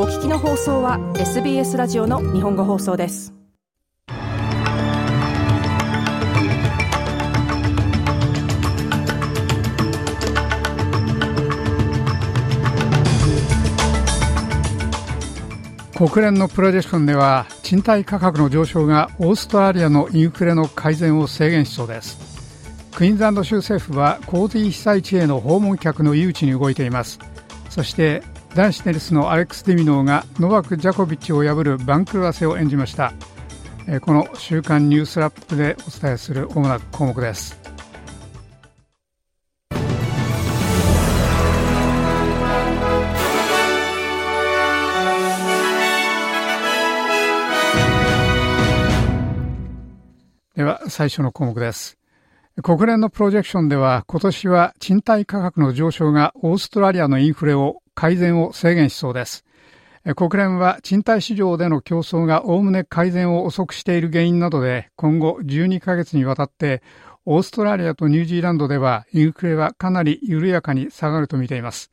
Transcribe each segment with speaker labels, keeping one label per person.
Speaker 1: お聞きの放送は SBS ラジオの日本語放送です。
Speaker 2: 国連のプロジェクションでは賃貸価格の上昇がオーストラリアのインフレの改善を制限しそうです。クイーンズランド州政府は洪水被災地への訪問客の誘致に動いています。そして男子テニスのアレックス・ディミノーがノバク・ジャコビッチを破る番狂わせを演じました。この週刊ニュースラップでお伝えする主な項目です。では最初の項目です。国連のプロジェクションでは今年は賃貸価格の上昇がオーストラリアのインフレを改善を制限しそうです。国連は賃貸市場での競争がおおむね改善を遅くしている原因などで今後12ヶ月にわたってオーストラリアとニュージーランドではインフレはかなり緩やかに下がると見ています。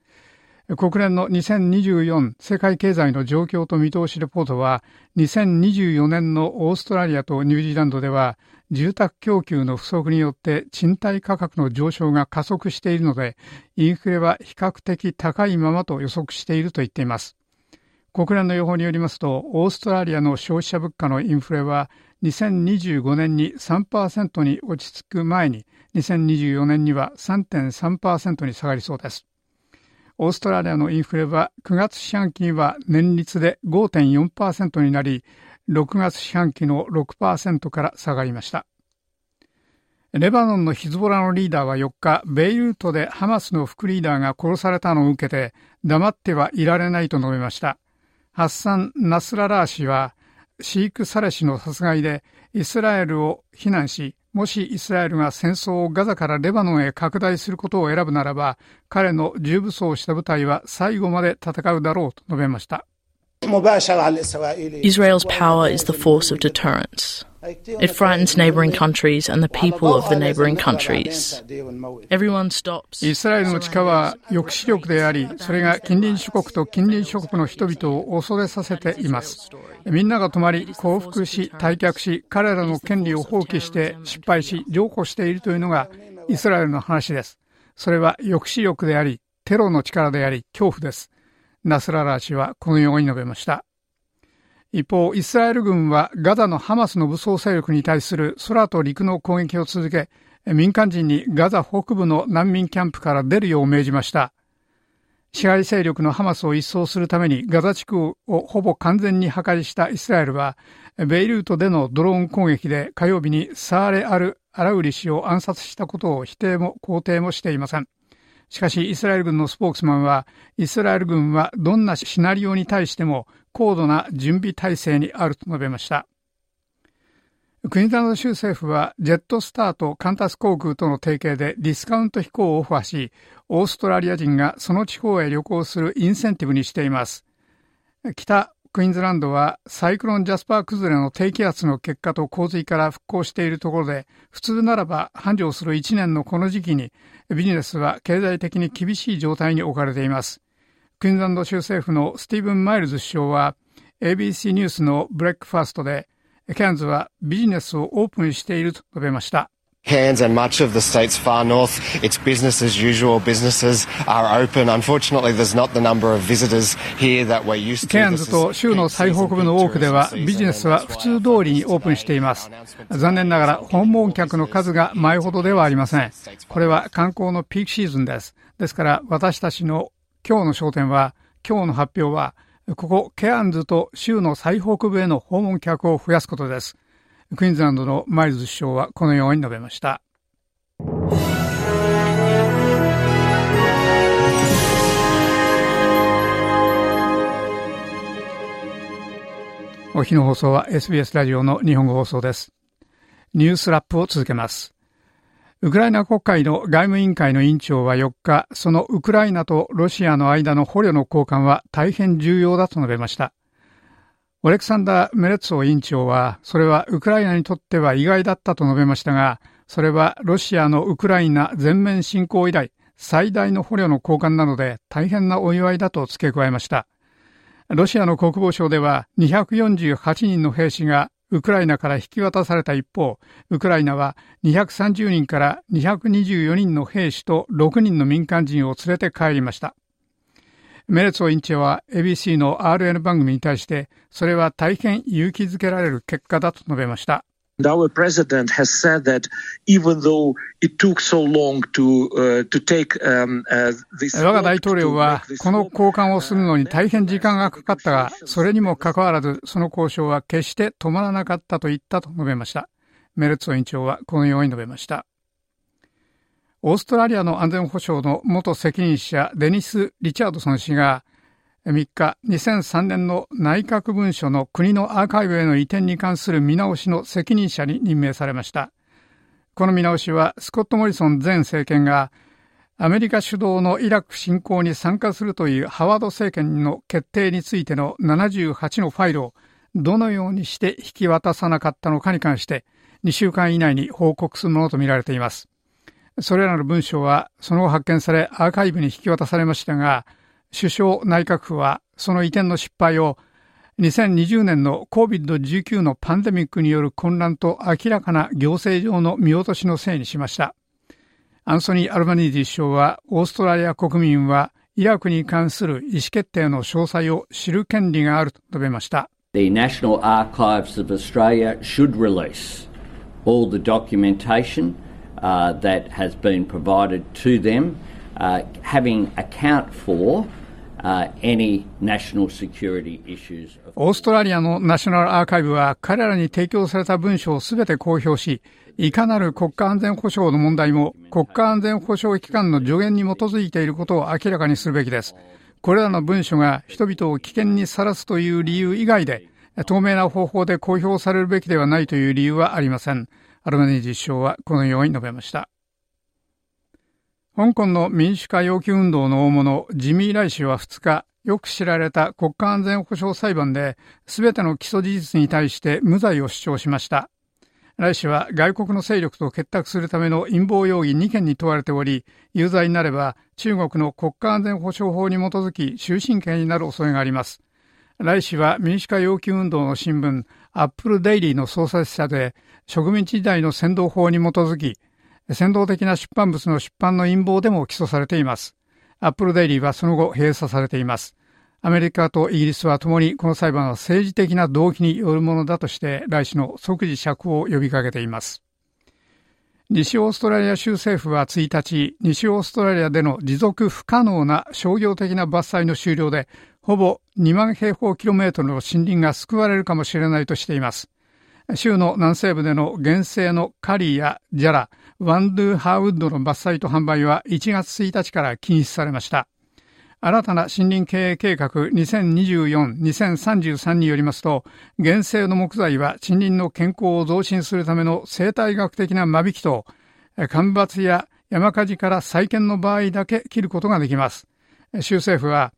Speaker 2: 国連の2024世界経済の状況と見通しレポートは2024年のオーストラリアとニュージーランドでは住宅供給の不足によって賃貸価格の上昇が加速しているので、インフレは比較的高いままと予測していると言っています。国連の予報によりますと、オーストラリアの消費者物価のインフレは2025年に3%に落ち着く前に、2024年には3.3%に下がりそうです。オーストラリアのインフレは9月四半期には年率で5.4%になり、6月四半期の6%から下がりました。レバノンのヒズボラのリーダーは4日、ベイルートでハマスの副リーダーが殺されたのを受けて、黙ってはいられないと述べました。ハッサン・ナスララー氏は、シーク・サレ氏の殺害でイスラエルを非難し、もしイスラエルが戦争をガザからレバノンへ拡大することを選ぶならば、彼の重武装した部隊は最後まで戦うだろうと述べました。
Speaker 3: Israel's power is the force of deterrence. It frightens neighboring countries and the people of the neighboring countries. Everyone stops.
Speaker 2: イスラエルの力は抑止力であり、それが近隣諸国と近隣諸国の人々を恐れさせています。みんなが止まり、降伏し、退却し、彼らの権利を放棄して失敗し、譲歩しているというのがイスラエルの話です。それは抑止力であり、テロの力であり、恐怖です。ナスララー氏はこのように述べました。一方、イスラエル軍はガザのハマスの武装勢力に対する空と陸の攻撃を続け、民間人にガザ北部の難民キャンプから出るよう命じました。支配勢力のハマスを一掃するためにガザ地区をほぼ完全に破壊したイスラエルは、ベイルートでのドローン攻撃で火曜日にサーレ・アル・アラウリ氏を暗殺したことを否定も肯定もしていません。しかしイスラエル軍のスポークスマンはイスラエル軍はどんなシナリオに対しても高度な準備体制にあると述べました。クイーンズランド州政府はジェットスターとカンタス航空との提携でディスカウント飛行をオファーしオーストラリア人がその地方へ旅行するインセンティブにしています。北クイーンズランドはサイクロンジャスパー崩れの低気圧の結果と洪水から復興しているところで普通ならば繁盛する1年のこの時期にビジネスは経済的に厳しい状態に置かれています。クイーンズランド州政府のスティーブン・マイルズ首相は ABC ニュースのブレックファーストでケアンズはビジネスをオープンしていると述べました。
Speaker 4: Cairns and much of the state's far north, it's business as usual. Businesses are open. Unfortunately, there's not the number of visitors here that we're used to.
Speaker 2: ケアンズと州の最北部の多くではビジネスは普通通りにオープンしています。残念ながら訪問客の数が前ほどではありません。これは観光のピークシーズンです。ですから私たちの今日の焦点は、今日の発表は、ここケアンズと州の最北部への訪問客を増やすことです。クイーンズランドのマイルズ首相はこのように述べました。お日の放送は SBS ラジオの日本語放送です。ニュースラップを続けます。ウクライナ国会の外務委員会の委員長は4日、そのウクライナとロシアの間の捕虜の交換は大変重要だと述べました。オレクサンダー・メレツォ委員長は、それはウクライナにとっては意外だったと述べましたが、それはロシアのウクライナ全面侵攻以来、最大の捕虜の交換なので大変なお祝いだと付け加えました。ロシアの国防省では248人の兵士がウクライナから引き渡された一方、ウクライナは230人から224人の兵士と6人の民間人を連れて帰りました。メレツォ委員長は ABC の RN 番組に対して、それは大変勇気づけられる結果だと述べました。
Speaker 5: Our president has said that even though it took so long to, uh, to take um, uh, this
Speaker 2: 我が大統領はこの交換をするのに大変時間がかかったが、それにもかかわらずその交渉は決して止まらなかったと言ったと述べました。メルツォ委員長はこのように述べました。オーストラリアの安全保障の元責任者デニス・リチャードソン氏が3日、2003年の内閣文書の国のアーカイブへの移転に関する見直しの責任者に任命されました。この見直しは、スコット・モリソン前政権が、アメリカ主導のイラク侵攻に参加するというハワード政権の決定についての78のファイルをどのようにして引き渡さなかったのかに関して2週間以内に報告するものとみられています。それらの文書はその後発見されアーカイブに引き渡されましたが、首相内閣府はその移転の失敗を2020年の COVID-19 のパンデミックによる混乱と明らかな行政上の見落としのせいにしました。アンソニー・アルバニーディ首相はオーストラリア国民はイラクに関する意思決定の詳細を知る権利があると述べました。
Speaker 6: The National Archives of Australia should release all the documentation uh, that has been provided to them uh, having account for
Speaker 2: オーストラリアのナショナルアーカイブは彼らに提供された文書をすべて公表し、いかなる国家安全保障の問題も国家安全保障機関の助言に基づいていることを明らかにするべきです。これらの文書が人々を危険にさらすという理由以外で、透明な方法で公表されるべきではないという理由はありません。アルマニージ首相はこのように述べました。香港の民主化要求運動の大物、ジミー・ライ氏は2日、よく知られた国家安全保障裁判で、すべての起訴事実に対して無罪を主張しました。ライ氏は外国の勢力と結託するための陰謀容疑2件に問われており、有罪になれば中国の国家安全保障法に基づき終身刑になる恐れがあります。ライ氏は民主化要求運動の新聞、アップルデイリーの創設者で、植民地時代の先導法に基づき、先導的な出版物の出版の陰謀でも起訴されています。アップルデイリーはその後閉鎖されています。アメリカとイギリスは共にこの裁判は政治的な動機によるものだとして来週の即時釈放を呼びかけています。西オーストラリア州政府は1日、西オーストラリアでの持続不可能な商業的な伐採の終了で、ほぼ2万平方キロメートルの森林が救われるかもしれないとしています。州の南西部での原生のカリーやジャラ、ワンドゥーハーウッドの伐採と販売は1月1日から禁止されました。新たな森林経営計画2024-2033によりますと、原生の木材は森林の健康を増進するための生態学的な間引きと、干ばつや山火事から再建の場合だけ切ることができます。州政府は、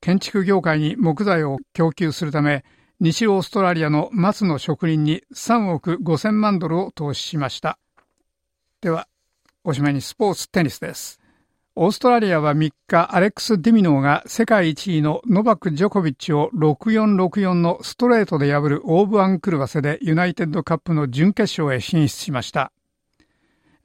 Speaker 2: 建築業界に木材を供給するため、西オーストラリアの松の職人に3億5000万ドルを投資しました。では、おしまいにスポーツテニスです。オーストラリアは3日、アレックス・ディミノーが世界1位のノバク・ジョコビッチを6464のストレートで破るオーブ・アンクルワセでユナイテッドカップの準決勝へ進出しました。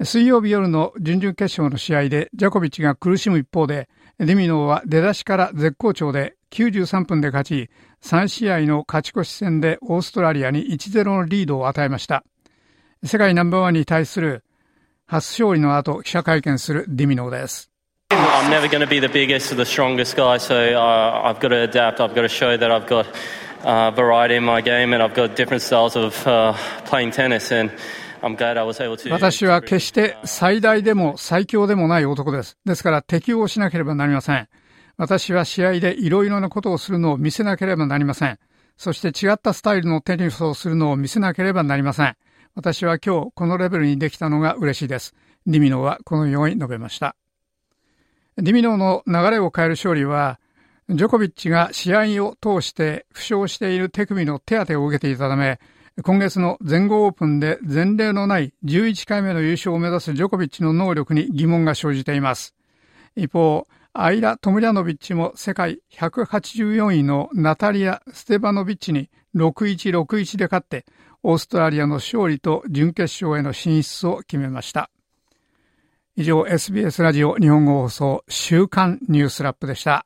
Speaker 2: 水曜日夜の準々決勝の試合でジョコビッチが苦しむ一方で、ディミノーは出だしから絶好調で93分で勝ち、3試合の勝ち越し戦でオーストラリアに1-0のリードを与えました。世界ナンバーワンに対する初勝利の後、記者会見するディミノーです。I'm never going to be the biggest or the strongest guy, so uh, I've got to adapt. I've got to show that I've got uh, variety in my game and I've got different styles of uh, playing tennis. And 私は決して最大でも最強でもない男です。ですから適応しなければなりません。私は試合でいろいろなことをするのを見せなければなりません。そして違ったスタイルのテニスをするのを見せなければなりません。私は今日このレベルにできたのが嬉しいです。ディミノはこのように述べました。ディミノの流れを変える勝利は、ジョコビッチが試合を通して負傷している手首の手当てを受けていたため、今月の全豪オープンで前例のない11回目の優勝を目指すジョコビッチの能力に疑問が生じています。一方、アイラ・トムリャノビッチも世界184位のナタリア・ステバノビッチに6-1-6-1で勝ってオーストラリアの勝利と準決勝への進出を決めました。以上 SBS ラジオ日本語放送週刊ニュースラップでした。